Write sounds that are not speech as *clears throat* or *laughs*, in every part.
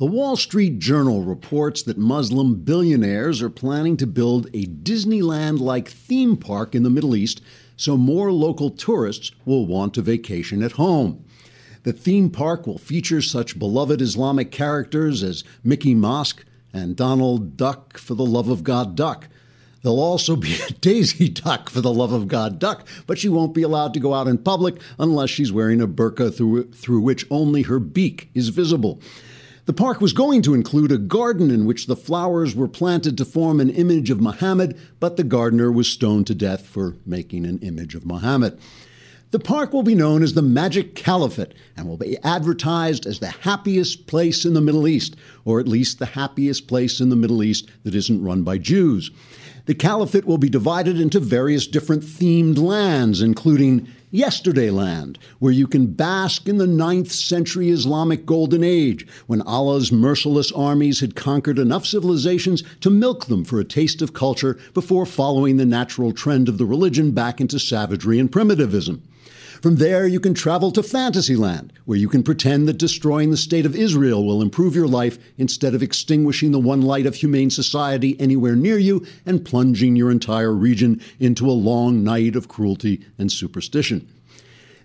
The Wall Street Journal reports that Muslim billionaires are planning to build a Disneyland like theme park in the Middle East so more local tourists will want to vacation at home. The theme park will feature such beloved Islamic characters as Mickey Mouse and Donald Duck for the love of God Duck. There'll also be a *laughs* Daisy Duck for the love of God Duck, but she won't be allowed to go out in public unless she's wearing a burqa through, through which only her beak is visible. The park was going to include a garden in which the flowers were planted to form an image of Muhammad, but the gardener was stoned to death for making an image of Muhammad. The park will be known as the Magic Caliphate and will be advertised as the happiest place in the Middle East, or at least the happiest place in the Middle East that isn't run by Jews. The Caliphate will be divided into various different themed lands, including Yesterdayland, where you can bask in the ninth century Islamic Golden Age, when Allah's merciless armies had conquered enough civilizations to milk them for a taste of culture before following the natural trend of the religion back into savagery and primitivism. From there, you can travel to Fantasyland, where you can pretend that destroying the state of Israel will improve your life instead of extinguishing the one light of humane society anywhere near you and plunging your entire region into a long night of cruelty and superstition.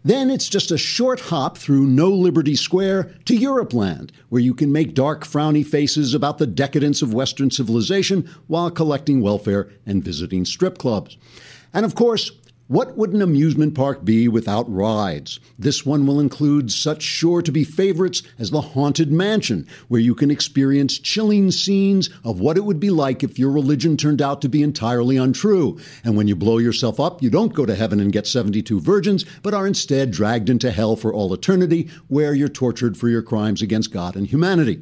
Then it's just a short hop through No Liberty Square to Europeland, where you can make dark, frowny faces about the decadence of Western civilization while collecting welfare and visiting strip clubs. And of course, what would an amusement park be without rides? This one will include such sure to be favorites as the Haunted Mansion, where you can experience chilling scenes of what it would be like if your religion turned out to be entirely untrue. And when you blow yourself up, you don't go to heaven and get 72 virgins, but are instead dragged into hell for all eternity, where you're tortured for your crimes against God and humanity.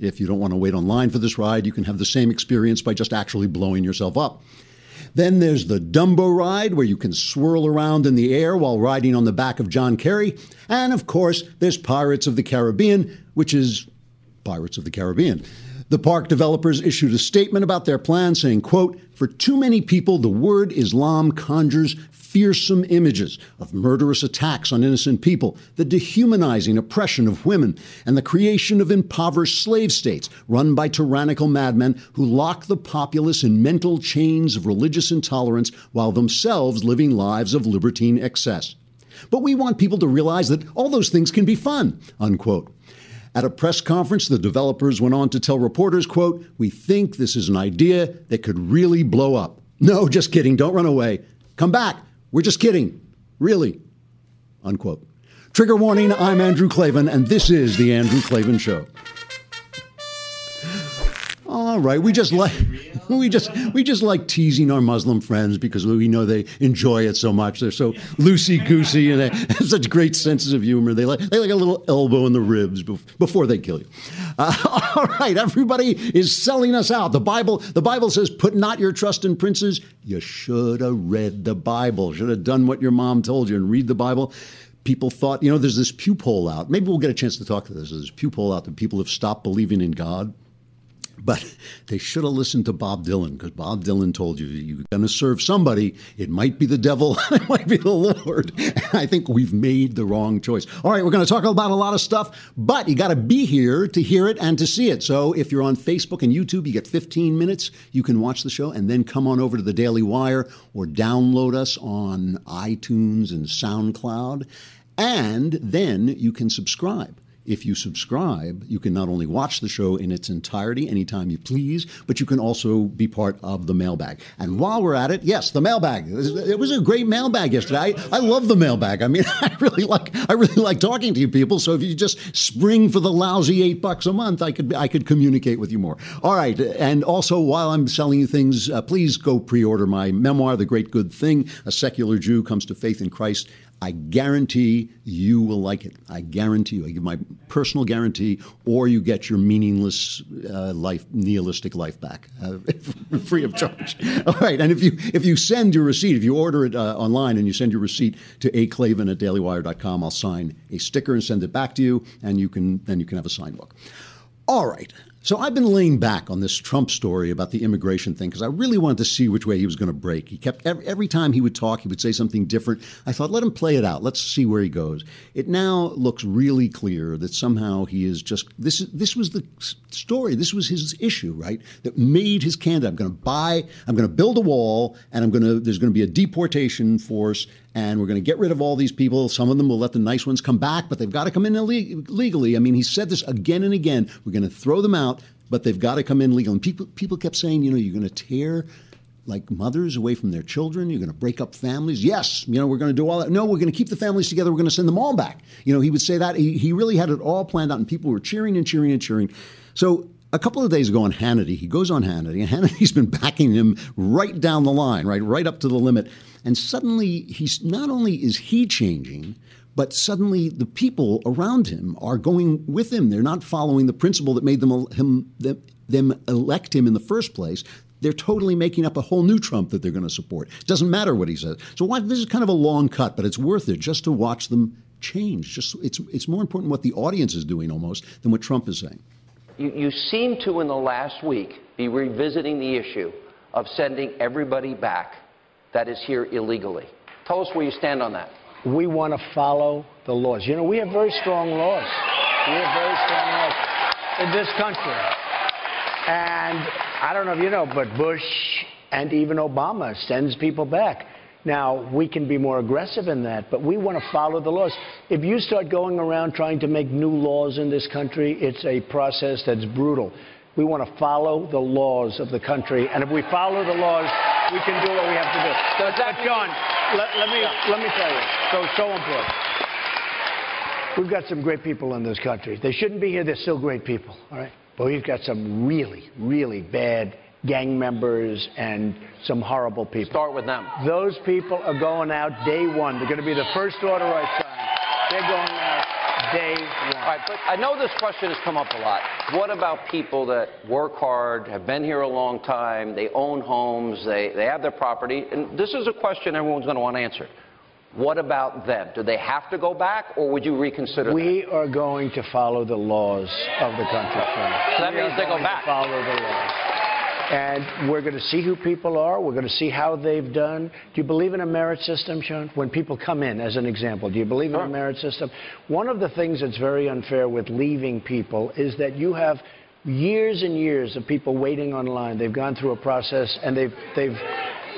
If you don't want to wait online for this ride, you can have the same experience by just actually blowing yourself up. Then there's the Dumbo ride, where you can swirl around in the air while riding on the back of John Kerry. And of course, there's Pirates of the Caribbean, which is Pirates of the Caribbean. The park developers issued a statement about their plan saying, quote, for too many people, the word Islam conjures fearsome images of murderous attacks on innocent people, the dehumanizing oppression of women, and the creation of impoverished slave states run by tyrannical madmen who lock the populace in mental chains of religious intolerance while themselves living lives of libertine excess. But we want people to realize that all those things can be fun, unquote. At a press conference, the developers went on to tell reporters, quote, "We think this is an idea that could really blow up." No, *laughs* just kidding. Don't run away. Come back. We're just kidding. Really. Unquote. Trigger warning, I'm Andrew Klavan, and this is The Andrew Klavan Show. All right, we just like *laughs* we just we just like teasing our Muslim friends because we know they enjoy it so much. They're so loosey goosey and they *laughs* have such great senses of humor. They like they like a little elbow in the ribs before they kill you. Uh, *laughs* all right, everybody is selling us out. The Bible the Bible says, "Put not your trust in princes." You should have read the Bible. Should have done what your mom told you and read the Bible people thought, you know, there's this Pew poll out. Maybe we'll get a chance to talk to this. There's this Pew poll out that people have stopped believing in God. But they should have listened to Bob Dylan because Bob Dylan told you you're going to serve somebody. It might be the devil, *laughs* it might be the Lord. And I think we've made the wrong choice. All right, we're going to talk about a lot of stuff, but you got to be here to hear it and to see it. So if you're on Facebook and YouTube, you get 15 minutes. You can watch the show and then come on over to the Daily Wire or download us on iTunes and SoundCloud. And then you can subscribe. If you subscribe, you can not only watch the show in its entirety anytime you please, but you can also be part of the mailbag. And while we're at it, yes, the mailbag. It was a great mailbag yesterday. I, I love the mailbag. I mean, *laughs* I really like I really like talking to you people. So if you just spring for the lousy eight bucks a month, I could I could communicate with you more. All right, and also while I'm selling you things, uh, please go pre-order my memoir, The Great Good Thing: A Secular Jew Comes to Faith in Christ. I guarantee you will like it. I guarantee you. I give my personal guarantee, or you get your meaningless uh, life, nihilistic life back, uh, *laughs* free of charge. All right, and if you if you send your receipt, if you order it uh, online and you send your receipt to aklavan at dailywire.com, I'll sign a sticker and send it back to you, and you can then you can have a signed book. All right. So I've been laying back on this Trump story about the immigration thing because I really wanted to see which way he was going to break. He kept every, every, time he would talk, he would say something different. I thought, let him play it out. Let's see where he goes. It now looks really clear that somehow he is just this. This was the story. This was his issue, right? That made his candidate. I'm going to buy. I'm going to build a wall, and I'm going to. There's going to be a deportation force, and we're going to get rid of all these people. Some of them will let the nice ones come back, but they've got to come in legally. I mean, he said this again and again. We're going to throw them out but they've got to come in legally. And people people kept saying, you know, you're going to tear like mothers away from their children. You're going to break up families. Yes, you know, we're going to do all that. No, we're going to keep the families together. We're going to send them all back. You know, he would say that. He, he really had it all planned out, and people were cheering and cheering and cheering. So a couple of days ago on Hannity, he goes on Hannity, and Hannity's *laughs* been backing him right down the line, right, right up to the limit. And suddenly, he's not only is he changing, but suddenly the people around him are going with him. They're not following the principle that made them him them, elect him in the first place. They're totally making up a whole new Trump that they're going to support. It doesn't matter what he says. So why, this is kind of a long cut, but it's worth it just to watch them change. Just it's it's more important what the audience is doing almost than what Trump is saying. You, you seem to, in the last week, be revisiting the issue of sending everybody back that is here illegally. Tell us where you stand on that we want to follow the laws. You know, we have very strong laws. We have very strong laws in this country. And I don't know if you know, but Bush and even Obama sends people back. Now, we can be more aggressive in that, but we want to follow the laws. If you start going around trying to make new laws in this country, it's a process that's brutal. We want to follow the laws of the country, and if we follow the laws, we can do what we have to do. But, but John, let, let me yeah. let me tell you. So so important. We've got some great people in this country. They shouldn't be here. They're still great people. All right. But we've got some really, really bad gang members and some horrible people. Start with them. Those people are going out day one. They're going to be the first order I sign. They're going out day one. All right, but I know this question has come up a lot. What about people that work hard, have been here a long time, they own homes, they, they have their property? And this is a question everyone's going to want to answer. What about them? Do they have to go back, or would you reconsider we that? are going to follow the laws of the country. So that means they go back. follow the laws. And we're going to see who people are. We're going to see how they've done. Do you believe in a merit system, Sean? When people come in, as an example, do you believe in a merit system? One of the things that's very unfair with leaving people is that you have years and years of people waiting online. They've gone through a process and they've they've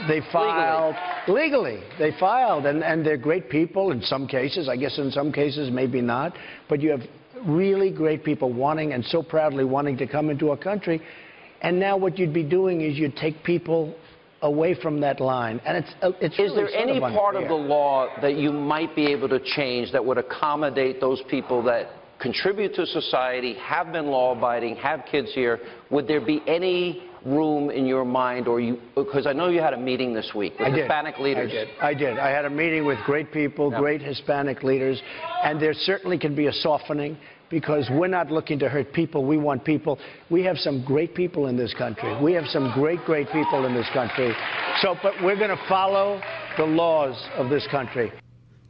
they filed legally. legally. They filed, and, and they're great people in some cases. I guess in some cases, maybe not. But you have really great people wanting and so proudly wanting to come into a country and now what you'd be doing is you'd take people away from that line. And it's, uh, it's Is really there any of part of the law that you might be able to change that would accommodate those people that contribute to society, have been law-abiding, have kids here? Would there be any room in your mind, or you, because I know you had a meeting this week with I Hispanic did. leaders. I did. I did. I had a meeting with great people, yep. great Hispanic leaders, and there certainly can be a softening because we're not looking to hurt people. We want people. We have some great people in this country. We have some great, great people in this country. So, but we're going to follow the laws of this country.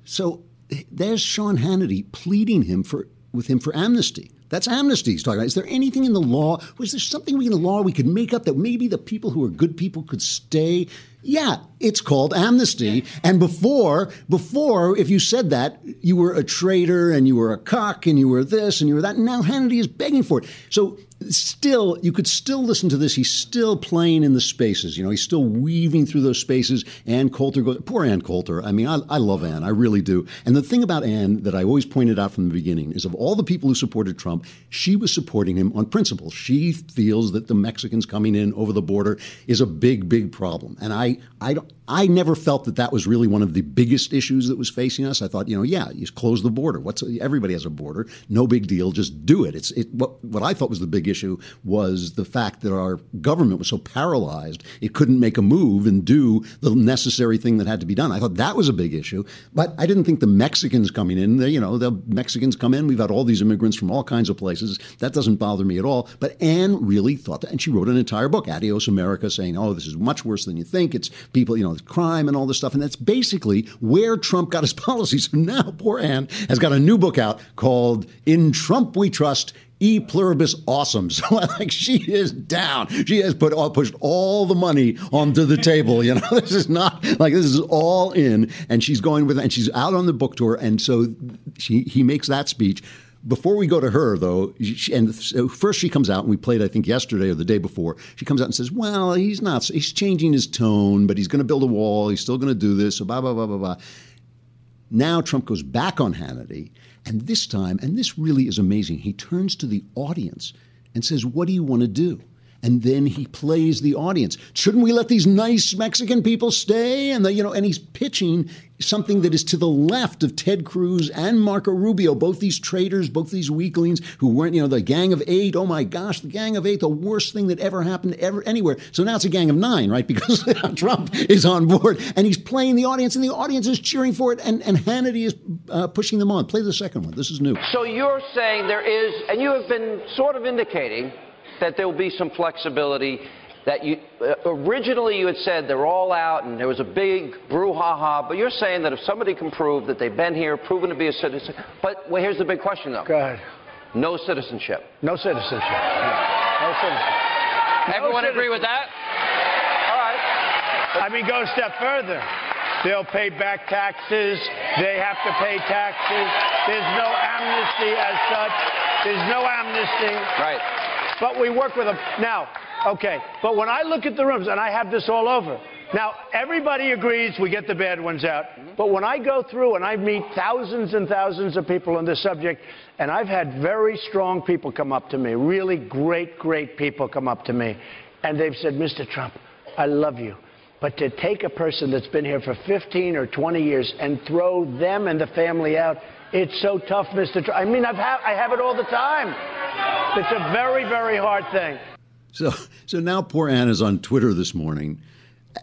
So there's Sean Hannity pleading him for with him for amnesty. That's amnesty he's talking about. Is there anything in the law? Was there something in the law we could make up that maybe the people who are good people could stay? Yeah, it's called amnesty. And before, before, if you said that, you were a traitor and you were a cock and you were this and you were that. And now Hannity is begging for it. So still, you could still listen to this. He's still playing in the spaces. You know, he's still weaving through those spaces. Ann Coulter goes, poor Ann Coulter. I mean, I, I love Ann. I really do. And the thing about Ann that I always pointed out from the beginning is of all the people who supported Trump, she was supporting him on principle. She feels that the Mexicans coming in over the border is a big, big problem. And I, I don't, I never felt that that was really one of the biggest issues that was facing us. I thought, you know, yeah, you close the border. What's everybody has a border? No big deal. Just do it. It's it. What what I thought was the big issue was the fact that our government was so paralyzed it couldn't make a move and do the necessary thing that had to be done. I thought that was a big issue, but I didn't think the Mexicans coming in. The, you know, the Mexicans come in. We've had all these immigrants from all kinds of places. That doesn't bother me at all. But Ann really thought that, and she wrote an entire book, Adios America, saying, "Oh, this is much worse than you think." It's people, you know, crime and all this stuff. And that's basically where Trump got his *laughs* policies. So now poor Ann has got a new book out called In Trump We Trust E pluribus awesome. *laughs* So like she is down. She has put all, pushed all the money onto the table. You know, *laughs* this is not like this is all in, and she's going with, and she's out on the book tour, and so she he makes that speech. Before we go to her, though, she, and so first she comes out, and we played, I think, yesterday or the day before. She comes out and says, "Well, he's not. He's changing his tone, but he's going to build a wall. He's still going to do this." So blah blah blah blah blah. Now Trump goes back on Hannity and this time, and this really is amazing, he turns to the audience and says, What do you want to do? And then he plays the audience. Shouldn't we let these nice Mexican people stay? And the, you know, and he's pitching something that is to the left of Ted Cruz and Marco Rubio, both these traitors, both these weaklings who weren't, you know, the Gang of Eight. Oh my gosh, the Gang of Eight, the worst thing that ever happened ever anywhere. So now it's a Gang of Nine, right? *laughs* Because *laughs* Trump is on board and he's playing the audience, and the audience is cheering for it, and, and Hannity is uh, pushing them on. Play the second one. This is new. So you're saying there is, and you have been sort of indicating that there will be some flexibility. That you uh, originally you had said they're all out and there was a big brouhaha, but you're saying that if somebody can prove that they've been here, proven to be a citizen, but well, here's the big question though. Go ahead. No citizenship. No citizenship. No, no citizenship. Everyone no agree with that? All right. I mean, go a step further. They'll pay back taxes. They have to pay taxes. There's no amnesty as such. There's no amnesty. Right. But we work with them. Now, okay, but when I look at the rooms, and I have this all over, now, everybody agrees we get the bad ones out. Mm-hmm. But when I go through and I meet thousands and thousands of people on this subject, and I've had very strong people come up to me, really great, great people come up to me, and they've said, Mr. Trump, I love you. But to take a person that's been here for 15 or 20 years and throw them and the family out, it's so tough, Mr. I mean, I've ha- I have it all the time. It's a very, very hard thing. So, so now poor Ann is on Twitter this morning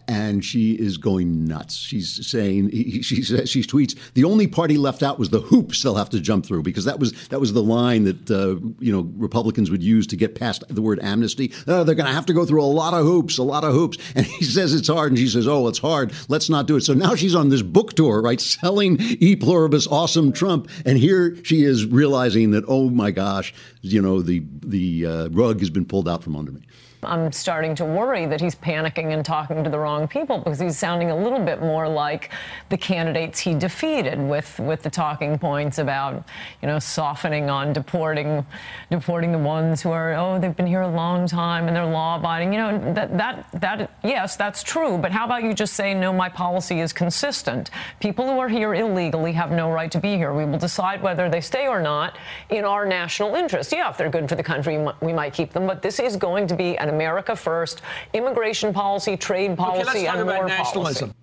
and she is going nuts. She's saying she says she tweets the only party left out was the hoops they'll have to jump through because that was that was the line that uh, you know Republicans would use to get past the word amnesty. Oh, they're going to have to go through a lot of hoops, a lot of hoops. *laughs* And he says it's hard, and she says, "Oh, it's hard. Let's not do it." So now she's on this book tour, right, selling E pluribus awesome Trump, and here she is realizing that oh my gosh, you know the the uh, rug has been pulled out from under me. I'm starting to worry that he's panicking and talking to the wrong people because he's sounding a little bit more like the candidates he defeated with, with the talking points about, you know, softening on deporting deporting the ones who are, oh, they've been here a long time and they're law abiding. You know, that, that, that, yes, that's true. But how about you just say, no, my policy is consistent. People who are here illegally have no right to be here. We will decide whether they stay or not in our national interest. Yeah, if they're good for the country, we might keep them. But this is going to be an America first immigration policy, trade policy, okay, and more nationalism.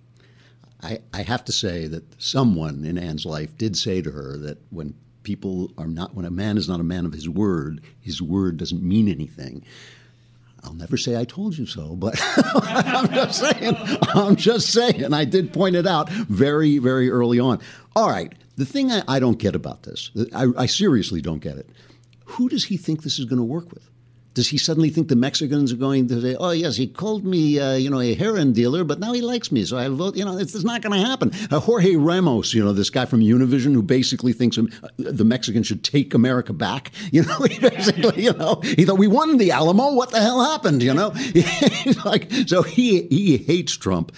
I, I have to say that someone in Ann's life did say to her that when people are not, when a man is not a man of his word, his word doesn't mean anything. I'll never say I told you so, but *laughs* I'm just saying. I'm just saying. I did point it out very, very early on. All right. The thing I, I don't get about this, I, I seriously don't get it. Who does he think this is going to work with? Does he suddenly think the Mexicans are going to say, "Oh yes, he called me, uh, you know, a heroin dealer, but now he likes me, so I vote"? You know, it's, it's not going to happen. Uh, Jorge Ramos, you know, this guy from Univision who basically thinks um, the Mexicans should take America back. *laughs* You know, he basically, you know, he thought we won the Alamo. What the hell happened? You know, *laughs* like so he he hates Trump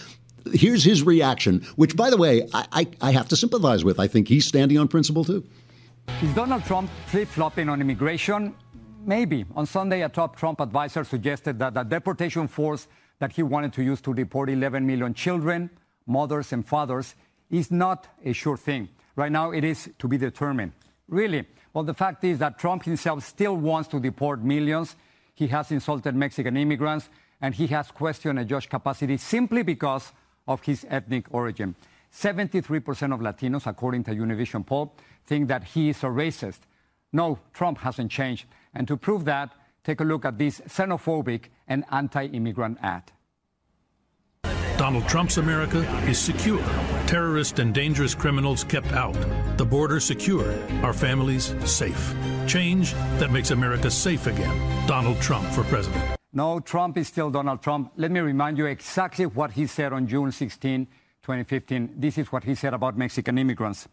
here's his reaction, which, by the way, I, I, I, have to sympathize with. I think he's standing on principle, too. Is Donald Trump flip flopping on immigration? Maybe. On Sunday, a top Trump advisor suggested that the deportation force that he wanted to use to deport 11 million children, mothers, and fathers is not a sure thing. Right now, it is to be determined. Really? Well, the fact is that Trump himself still wants to deport millions. He has insulted Mexican immigrants, and he has questioned a judge capacity simply because of his ethnic origin. 73% of Latinos, according to a Univision poll, think that he is a racist. No, Trump hasn't changed. And to prove that, take a look at this xenophobic and anti immigrant ad. Donald Trump's America is secure. Terrorists and dangerous criminals kept out. The border secure. Our families safe. Change that makes America safe again. Donald Trump for president. No, Trump is still Donald Trump. Let me remind you exactly what he said on June 16, 2015. This is what he said about Mexican immigrants.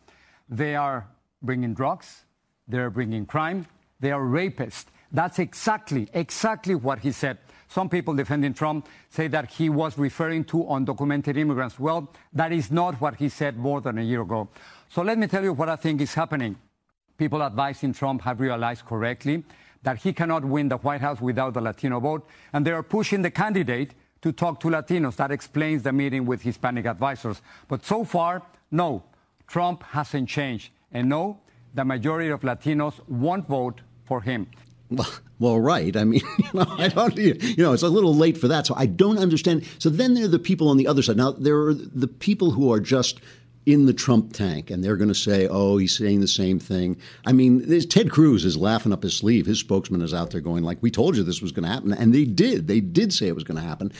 They are bringing drugs, they're bringing crime, they are rapists. That's exactly, exactly what he said. Some people defending Trump say that he was referring to undocumented immigrants. Well, that is not what he said more than a year ago. So let me tell you what I think is happening. People advising Trump have realized correctly that he cannot win the White House without the Latino vote, and they are pushing the candidate to talk to Latinos. That explains the meeting with Hispanic advisors. But so far, no, Trump hasn't changed. And no, the majority of Latinos won't vote for him. *laughs* Well, right. I mean, *laughs* you know, I don't. You know, it's a little late for that. So I don't understand. So then there are the people on the other side. Now there are the people who are just in the Trump tank, and they're going to say, "Oh, he's saying the same thing." I mean, Ted Cruz is laughing up his sleeve. His spokesman is out there going, "Like we told you this was going to happen," and they did. They did say it was going to happen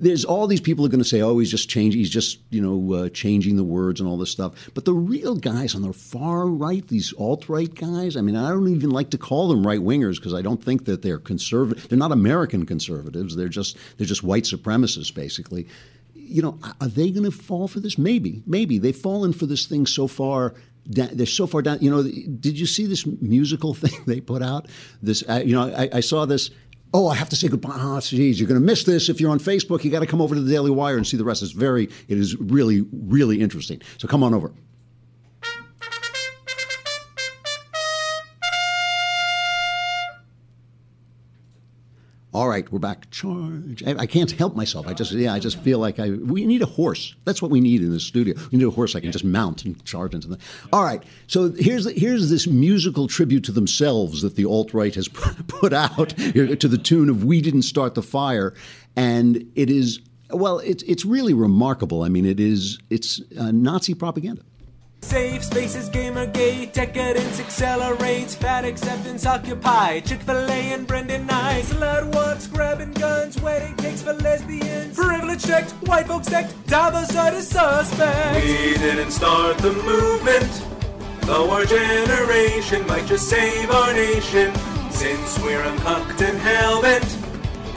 there's all these people are going to say, "Oh, he's just changing. He's just you know uh, changing the words and all this stuff." But the real guys on the far right, these alt right guys, I mean, I don't even like to call them right wingers because I don't think that they're conservative. They're not American conservatives. They're just they're just white supremacists, basically. You know, are they going to fall for this? Maybe, maybe they've fallen for this thing so far they're so far down. You know, did you see this musical *laughs* thing they put out? This, uh, you know, I, I, saw this, Oh, I have to say goodbye. Oh, geez, you're going to miss this if you're on Facebook. You got to come over to the Daily Wire and see the rest. It's very, it is really, really interesting. So come on over. All right, we're back. Charge. I, I, can't help myself. I just, yeah, I just feel like I. We need a horse. That's what we need in the studio. We need a horse I can just mount and charge into. The, all right. So here's here's this musical tribute to themselves that the alt right has *laughs* put out to the tune of "We Didn't Start the Fire," and it is well, it's it's really remarkable. I mean, it is it's uh, Nazi propaganda. Safe spaces, Gamergate, decadence accelerates, fat acceptance occupied. Chick fil A and Brendan Eich, slut walks, grabbing guns, wedding cakes for lesbians. Privilege checked, white folks decked, Davos are the suspect. We didn't start the movement, though our generation might just save our nation. Since we're uncocked and hell-bent,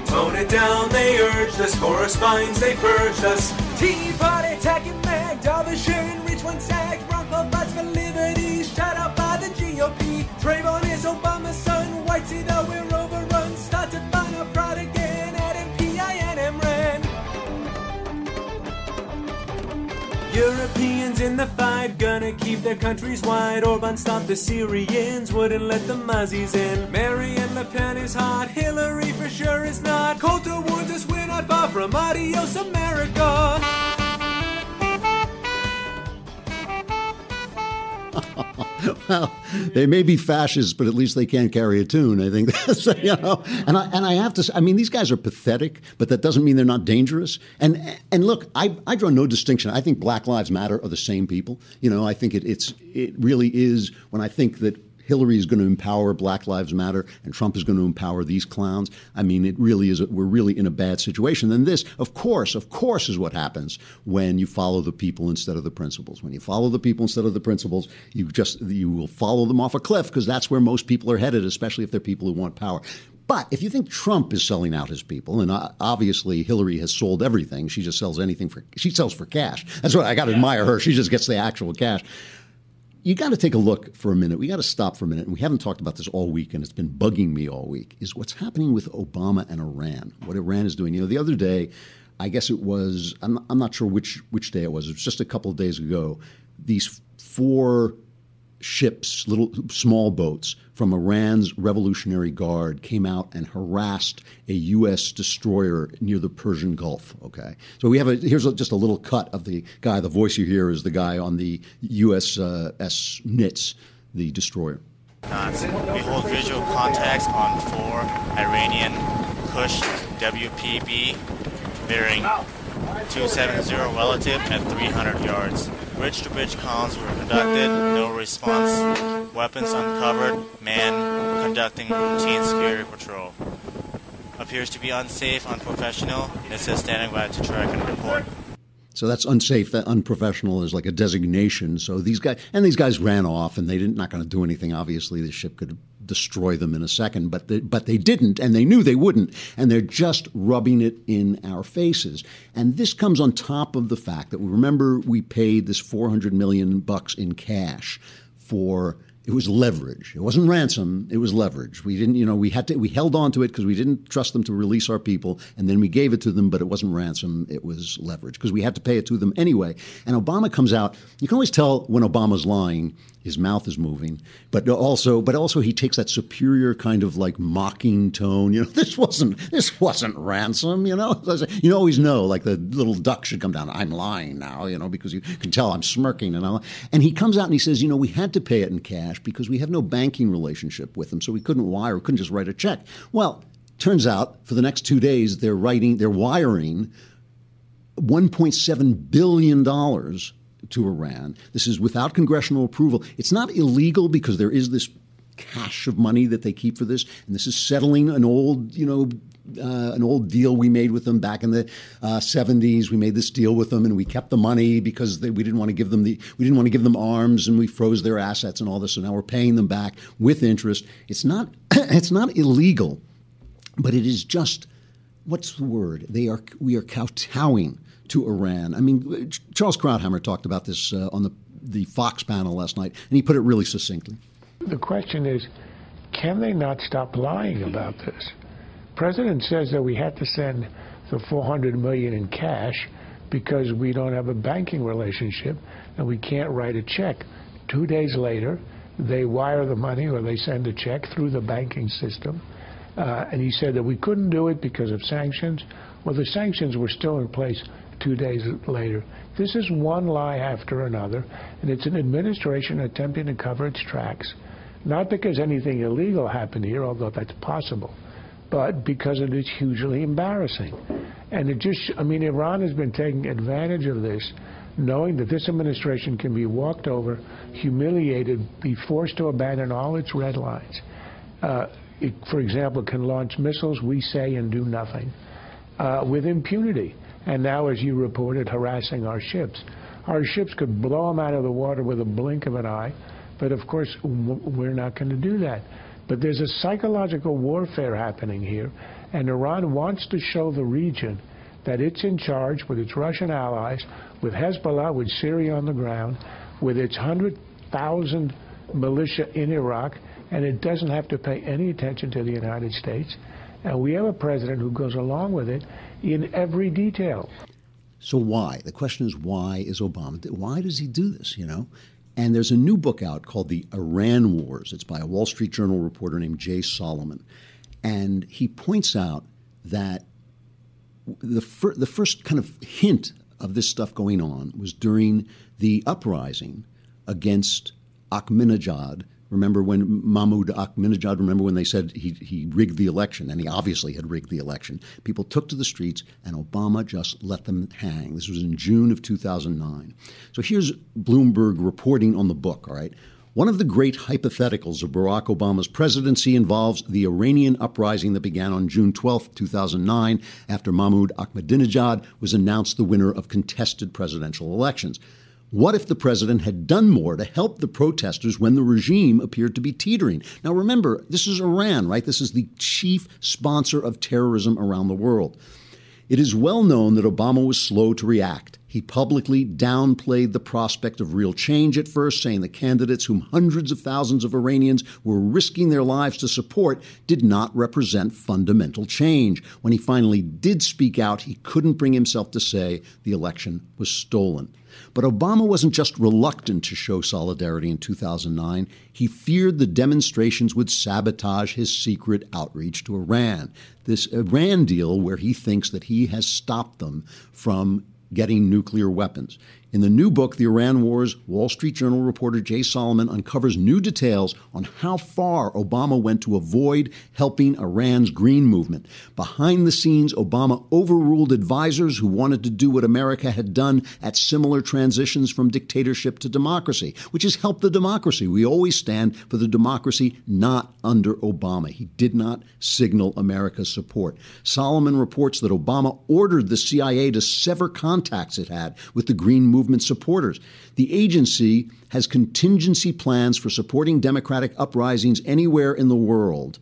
tone it down, they urged us, for our spines they purged us. Tea party attacking mag, Davos reach one sag, Rumpa fights for liberty, shut out by the GOP. Trayvon is Obama's son, white see that we're overrun, start to find our pride again at MPINM ran. Europeans in the fight, gonna keep their countries wide. Orban stopped the Syrians, wouldn't let the Muzzies in. Marine Le Pen is hot, Hillary for sure is not. Coulter warns us we're not far from adios America. *laughs* well, they may be fascists, but at least they can't carry a tune. I think *laughs* that's you know. And I and I have to. Say, I mean, these guys are pathetic, but that doesn't mean they're not dangerous. And and look, I, I draw no distinction. I think Black Lives Matter are the same people. You know, I think it, it's it really is. When I think that Hillary is going to empower Black Lives Matter and Trump is going to empower these clowns. I mean, it really is, a, we're really in a bad situation. And this, of course, of course, is what happens when you follow the people instead of the principles. When you follow the people instead of the principles, you just, you will follow them off a cliff because that's where most people are headed, especially if they're people who want power. But if you think Trump is selling out his people, and uh, obviously Hillary has sold everything, she just sells anything for, she sells for cash. That's what I got to admire her. She just gets the actual cash you got to take a look for a minute. We got to stop for a minute. And we haven't talked about this all week, and it's been bugging me all week. Is what's happening with Obama and Iran? What Iran is doing? You know, the other day, I guess it was. I'm, I'm not sure which which day it was. It was just a couple of days ago. These four ships, little small boats from Iran's Revolutionary Guard came out and harassed a U.S. destroyer near the Persian Gulf. Okay, so we have a here's a, just a little cut of the guy. The voice you hear is the guy on the USS uh, Nitze, the destroyer. We hold visual contacts on four Iranian Kush WPB bearing 270 relative at 300 yards. Bridge-to-bridge comms were conducted, no response. Weapons uncovered, man conducting routine security patrol. Appears to be unsafe, unprofessional. It says standing by to track and report. So that's unsafe. That unprofessional is like a designation. So these guys and these guys ran off, and they didn't not going to do anything. Obviously, the ship could destroy them in a second, but they, but they didn't, and they knew they wouldn't, and they're just rubbing it in our faces. And this comes on top of the fact that we remember we paid this 400 million bucks in cash for it was leverage. It wasn't ransom. It was leverage. We didn't, you know, we had to, we held on to it because we didn't trust them to release our people, and then we gave it to them, but it wasn't ransom. It was leverage because we had to pay it to them anyway. And Obama comes out. You can always tell when Obama's lying his mouth is moving, but also, but also he takes that superior kind of like mocking tone. You know, *laughs* this wasn't this wasn't ransom. You know, *laughs* you always know like the little duck should come down. I'm lying now. You know, because you can tell I'm smirking and all. And he comes out and he says, you know, we had to pay it in cash because we have no banking relationship with them, so we couldn't wire, couldn't just write a check. Well, turns out for the next two days they're writing, they're wiring. $1.7 billion to Iran. This is without congressional approval. It's not illegal because there is this cache of money that they keep for this, and this is settling an old, you know, uh, an old deal we made with them back in the uh, 70s. We made this deal with them, and we kept the money because they, we didn't want to give them the we didn't want to give them arms, and we froze their assets and all this. So now we're paying them back with interest. It's not *clears throat* it's not illegal, but it is just what's the word? They are we are kowtowing to Iran. I mean, Charles Krauthammer talked about this uh, on the, the Fox panel last night, and he put it really succinctly. The question is can they not stop lying about this? President says that we had to send the 400 million in cash because we don't have a banking relationship and we can't write a check. Two days later, they wire the money or they send a check through the banking system. Uh, and he said that we couldn't do it because of sanctions. Well, the sanctions were still in place two days later. This is one lie after another, and it's an administration attempting to cover its tracks, not because anything illegal happened here, although that's possible, but because it is hugely embarrassing. And it just, I mean, Iran has been taking advantage of this, knowing that this administration can be walked over, humiliated, be forced to abandon all its red lines. Uh, it, for example, can launch missiles, we say, and do nothing uh, with impunity and now, as you reported, harassing our ships. Our ships could blow them out of the water with a blink of an eye, but of course, we're not going to do that. But there's a psychological warfare happening here, and Iran wants to show the region that it's in charge with its Russian allies, with Hezbollah, with Syria on the ground, with its 100,000 militia in Iraq, and it doesn't have to pay any attention to the United States. And we have a president who goes along with it in every detail. So why? The question is why is Obama? Why does he do this? You know, and there's a new book out called The Iran Wars. It's by a Wall Street Journal reporter named Jay Solomon, and he points out that the fir- the first kind of hint of this stuff going on was during the uprising against Ahmadinejad Remember when Mahmoud Ahmadinejad, remember when they said he, he rigged the election, and he obviously had rigged the election. People took to the streets, and Obama just let them hang. This was in June of 2009. So here's Bloomberg reporting on the book, all right? One of the great hypotheticals of Barack Obama's presidency involves the Iranian uprising that began on June 12, 2009, after Mahmoud Ahmadinejad was announced the winner of contested presidential elections. What if the president had done more to help the protesters when the regime appeared to be teetering? Now, remember, this is Iran, right? This is the chief sponsor of terrorism around the world. It is well known that Obama was slow to react. He publicly downplayed the prospect of real change at first, saying the candidates whom hundreds of thousands of Iranians were risking their lives to support did not represent fundamental change. When he finally did speak out, he couldn't bring himself to say the election was stolen. But Obama wasn't just reluctant to show solidarity in 2009, he feared the demonstrations would sabotage his secret outreach to Iran. This Iran deal, where he thinks that he has stopped them from getting nuclear weapons. In the new book, The Iran Wars, Wall Street Journal reporter Jay Solomon uncovers new details on how far Obama went to avoid helping Iran's green movement. Behind the scenes, Obama overruled advisors who wanted to do what America had done at similar transitions from dictatorship to democracy, which is help the democracy. We always stand for the democracy not under Obama. He did not signal America's support. Solomon reports that Obama ordered the CIA to sever contacts it had with the green movement movement supporters. The agency has contingency plans for supporting democratic uprisings anywhere in the world.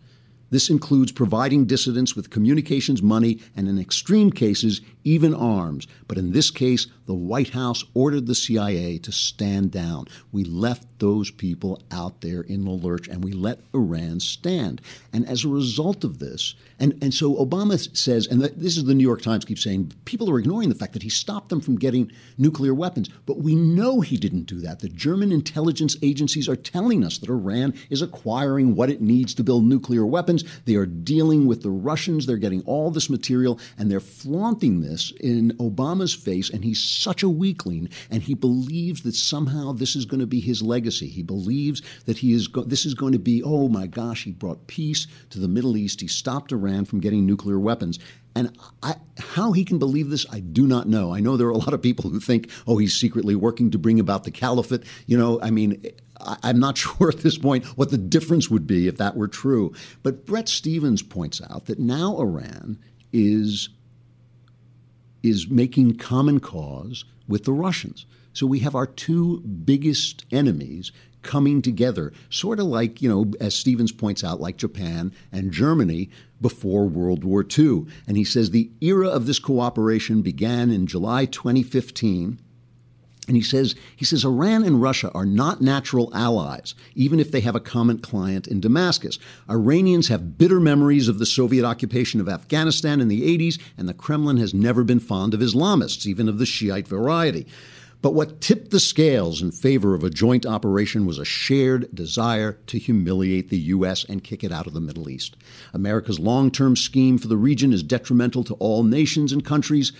This includes providing dissidents with communications money and, in extreme cases, even arms. But in this case, the White House ordered the CIA to stand down. We left those people out there in the lurch and we let Iran stand. And as a result of this, and, and so Obama says, and this is the New York Times keeps saying, people are ignoring the fact that he stopped them from getting nuclear weapons. But we know he didn't do that. The German intelligence agencies are telling us that Iran is acquiring what it needs to build nuclear weapons. They are dealing with the Russians. They're getting all this material and they're flaunting this in Obama's face. And he's such a weakling and he believes that somehow this is going to be his legacy. He believes that he is go- this is going to be, oh my gosh, he brought peace to the Middle East. He stopped Iran from getting nuclear weapons. And I, how he can believe this, I do not know. I know there are a lot of people who think, oh, he's secretly working to bring about the caliphate. You know, I mean, I, I'm not *laughs* sure at this point what the difference would be if that were true. But Bret Stephens points out that now Iran is is making common cause with the Russians. So we have our two biggest enemies coming together, sort of like, you know, as Stephens points out, like Japan and Germany before World War II. And he says the era of this cooperation began in July 2015. And he says, he says Iran and Russia are not natural allies, even if they have a common client in Damascus. Iranians have bitter memories of the Soviet occupation of Afghanistan in the 80s, and the Kremlin has never been fond of Islamists, even of the Shiite variety. But what tipped the scales in favor of a joint operation was a shared desire to humiliate the U.S. and kick it out of the Middle East. America's long term scheme for the region is detrimental to all nations and countries,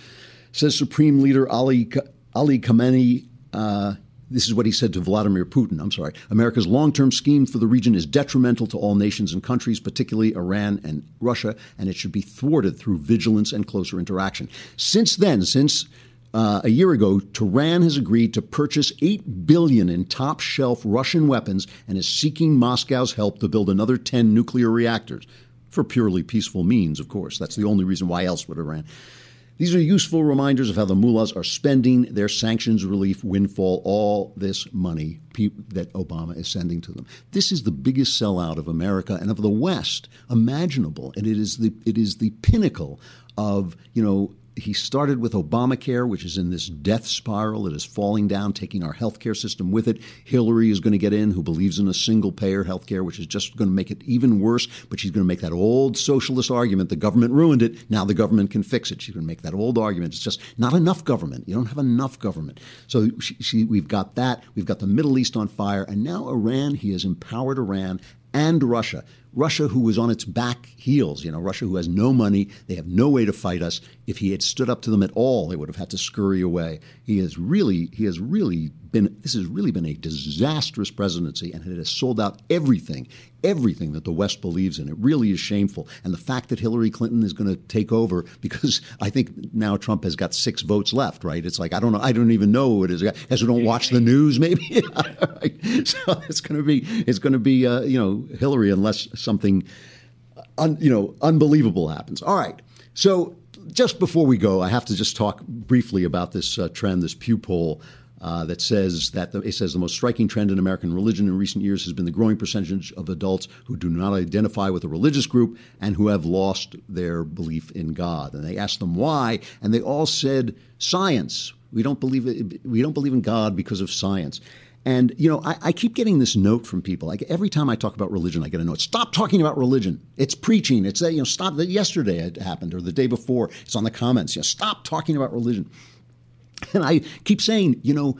says Supreme Leader Ali, Ali Khamenei. Uh, this is what he said to Vladimir Putin. I'm sorry. America's long term scheme for the region is detrimental to all nations and countries, particularly Iran and Russia, and it should be thwarted through vigilance and closer interaction. Since then, since uh, a year ago, Tehran has agreed to purchase 8 billion in top-shelf Russian weapons and is seeking Moscow's help to build another 10 nuclear reactors for purely peaceful means, of course. That's the only reason why else would Iran. These are useful reminders of how the mullahs are spending their sanctions relief windfall, all this money that Obama is sending to them. This is the biggest sellout of America and of the West imaginable, and it is the it is the pinnacle of you know he started with Obamacare, which is in this death spiral that is falling down, taking our healthcare system with it. Hillary is going to get in, who believes in a single payer healthcare, which is just going to make it even worse. But she's going to make that old socialist argument the government ruined it. Now the government can fix it. She's going to make that old argument. It's just not enough government. You don't have enough government. So she, she, we've got that. We've got the Middle East on fire. And now Iran, he has empowered Iran and Russia. Russia, who was on its back heels, you know, Russia, who has no money, they have no way to fight us. If he had stood up to them at all, they would have had to scurry away. He has really, he has really been, this has really been a disastrous presidency, and it has sold out everything, everything that the West believes in. It really is shameful. And the fact that Hillary Clinton is going to take over, because I think now Trump has got six votes left, right? It's like, I don't know, I don't even know who it is. As we don't watch the news, maybe. *laughs* so it's going to be, it's going to be, uh, you know, Hillary, unless something, un, you know, unbelievable happens. All right. So just before we go, I have to just talk briefly about this uh, trend, this Pew poll uh, that says that the, it says the most striking trend in American religion in recent years has been the growing percentage of adults who do not identify with a religious group and who have lost their belief in God. And they asked them why, and they all said science. We don't believe it, we don't believe in God because of science. And you know, I, I, keep getting this note from people. Like every time I talk about religion, I get a note. Stop talking about religion. It's preaching. It's you know, stop. That yesterday it happened, or the day before. It's on the comments. You know, stop talking about religion. *laughs* And I keep saying, you know,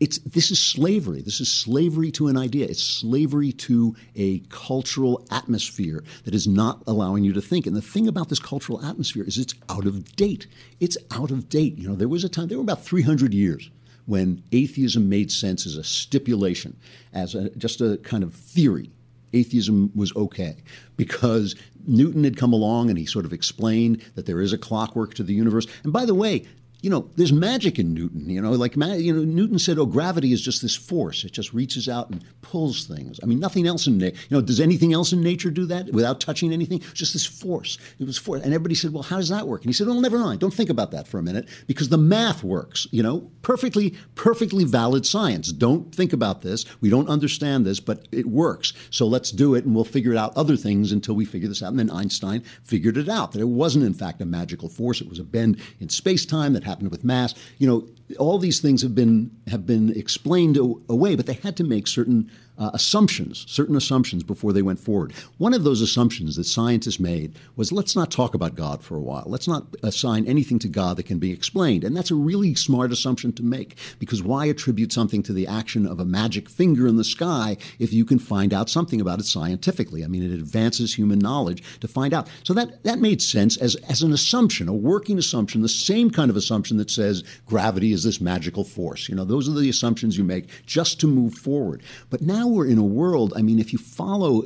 it's this is slavery. This is slavery to an idea. It's slavery to a cultural atmosphere that is not allowing you to think. And the thing about this cultural atmosphere is it's out of date. It's out of date. You know, there was a time there were about 300 years when atheism made sense as a stipulation, as a, just a kind of theory. Atheism was okay because Newton had come along and he sort of explained that there is a clockwork to the universe. And by the way, you know, there's magic in Newton. You know, like you know, Newton said, "Oh, gravity is just this force. It just reaches out and pulls things." I mean, nothing else in nature. You know, does anything else in nature do that without touching anything? Just this force. It was force, and everybody said, "Well, how does that work?" And he said, "Well, never mind. Don't think about that for a minute, because the math works." You know, perfectly, perfectly valid science. Don't think about this. We don't understand this, but it works. So let's do it, and we'll figure out other things until we figure this out. And then Einstein figured it out that it wasn't, in fact, a magical force. It was a bend in space time that happened with mass. You know, all these things have been have been explained away, but they had to make certain uh, assumptions, certain assumptions before they went forward. One of those assumptions that scientists made was let's not talk about God for a while. Let's not assign anything to God that can be explained. And that's a really smart assumption to make because why attribute something to the action of a magic finger in the sky if you can find out something about it scientifically? I mean, it advances human knowledge to find out. So that, that made sense as, as an assumption, a working assumption, the same kind of assumption that says gravity is this magical force. You know, those are the assumptions you make just to move forward. But now now we're in a world. I mean, if you follow,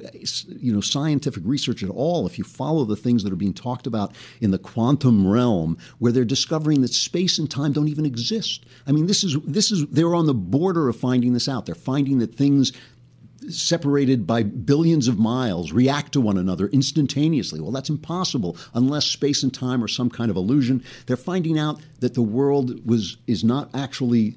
you know, scientific research at all, if you follow the things that are being talked about in the quantum realm, where they're discovering that space and time don't even exist. I mean, this is this is they're on the border of finding this out. They're finding that things separated by billions of miles react to one another instantaneously. Well, that's impossible unless space and time are some kind of illusion. They're finding out that the world was is not actually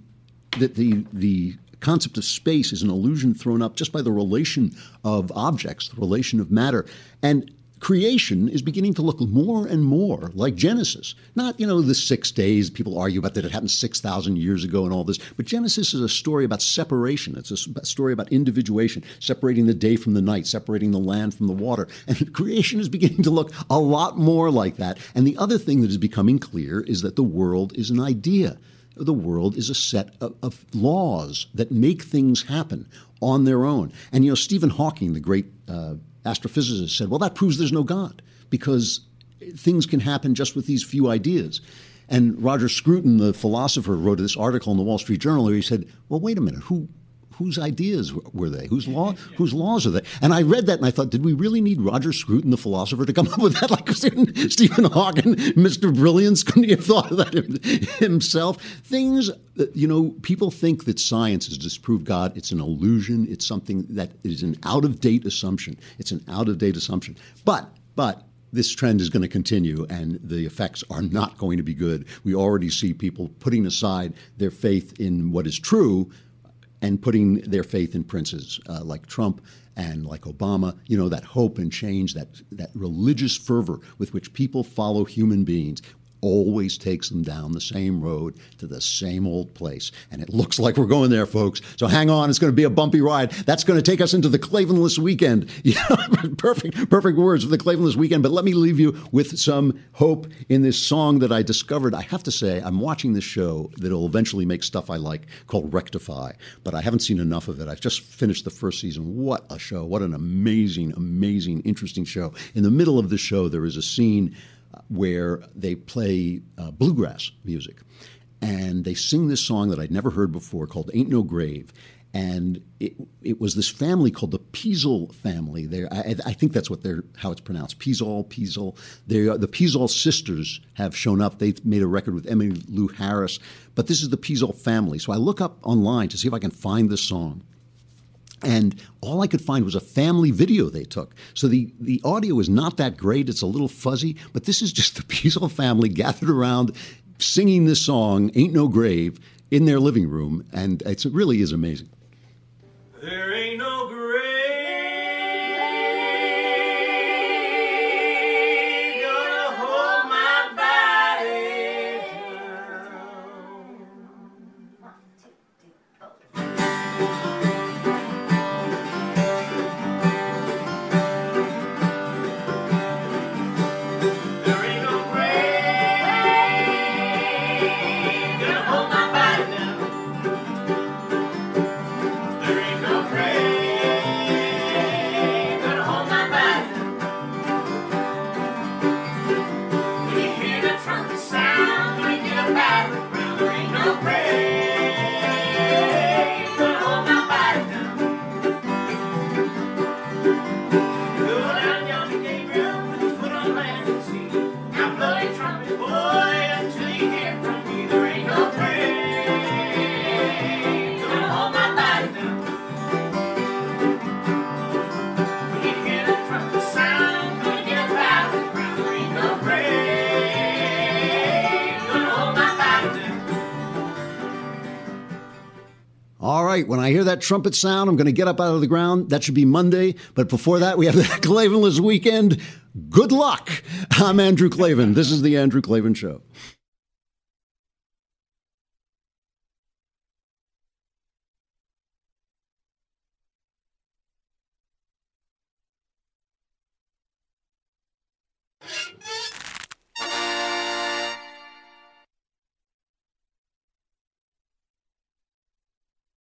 that the the concept of space is an illusion thrown up just by the relation of objects, the relation of matter. And creation is beginning to look more and more like Genesis. Not, you know, the six days, people argue about that it happened 6,000 years ago and all this, but Genesis is a story about separation. It's a story about individuation, separating the day from the night, separating the land from the water. And *laughs* creation is beginning to look a lot more like that. And the other thing that is becoming clear is that the world is an idea the world is a set of, of, laws that make things happen on their own. And you know, Stephen Hawking, the great uh, astrophysicist, said, "Well, that proves there's no God because things can happen just with these few ideas." And Roger Scruton, the philosopher, wrote this article in the Wall Street Journal where he said, "Well, wait a minute, who whose ideas were they? Whose law? Whose laws are they? And I read that and I thought, did we really need Roger Scruton, the philosopher, to come up with that? *laughs* Like Stephen Hawking, Mr. Brilliance, couldn't he have thought of that himself? Things, uh, you know, people think that science has disproved God. It's an illusion. It's something that is an out of date assumption. It's an out of date assumption. But, but this trend is going to continue and the effects are not going to be good. We already see people putting aside their faith in what is true and putting their faith in princes uh, like Trump and like Obama, you know, that hope and change, that, that religious fervor with which people follow human beings always takes them down the same road to the same old place. And it looks like we're going there, folks. So hang on. It's going to be a bumpy ride. That's going to take us into the Klavanless weekend. *laughs* perfect, perfect words for the Klavanless weekend. But let me leave you with some hope in this song that I discovered. I have to say, I'm watching this show that'll eventually make stuff I like called Rectify, but I haven't seen enough of it. I've just finished the first season. What a show. What an amazing, amazing, interesting show. In the middle of the show, there is a scene where they play uh, bluegrass music. And they sing this song that I'd never heard before called Ain't No Grave. And it, it was this family called the Peasall family. They, I, I, think that's what they're how it's pronounced. Peasall, Peasall. They the Peasall sisters have shown up. They made a record with Emmylou Harris, but this is the Peasall family. So I look up online to see if I can find this song. And all I could find was a family video they took. So the, the audio is not that great. It's a little fuzzy, but this is just *laughs* the Peasall family gathered around singing this song, Ain't No Grave, in their living room. And it really is amazing. There ain't no trumpet sound, I'm going to get up out of the ground. That should be Monday. But before that, we have the *laughs* Klavanless weekend. Good luck. I'm Andrew Klavan. This is the Andrew Klavan Show.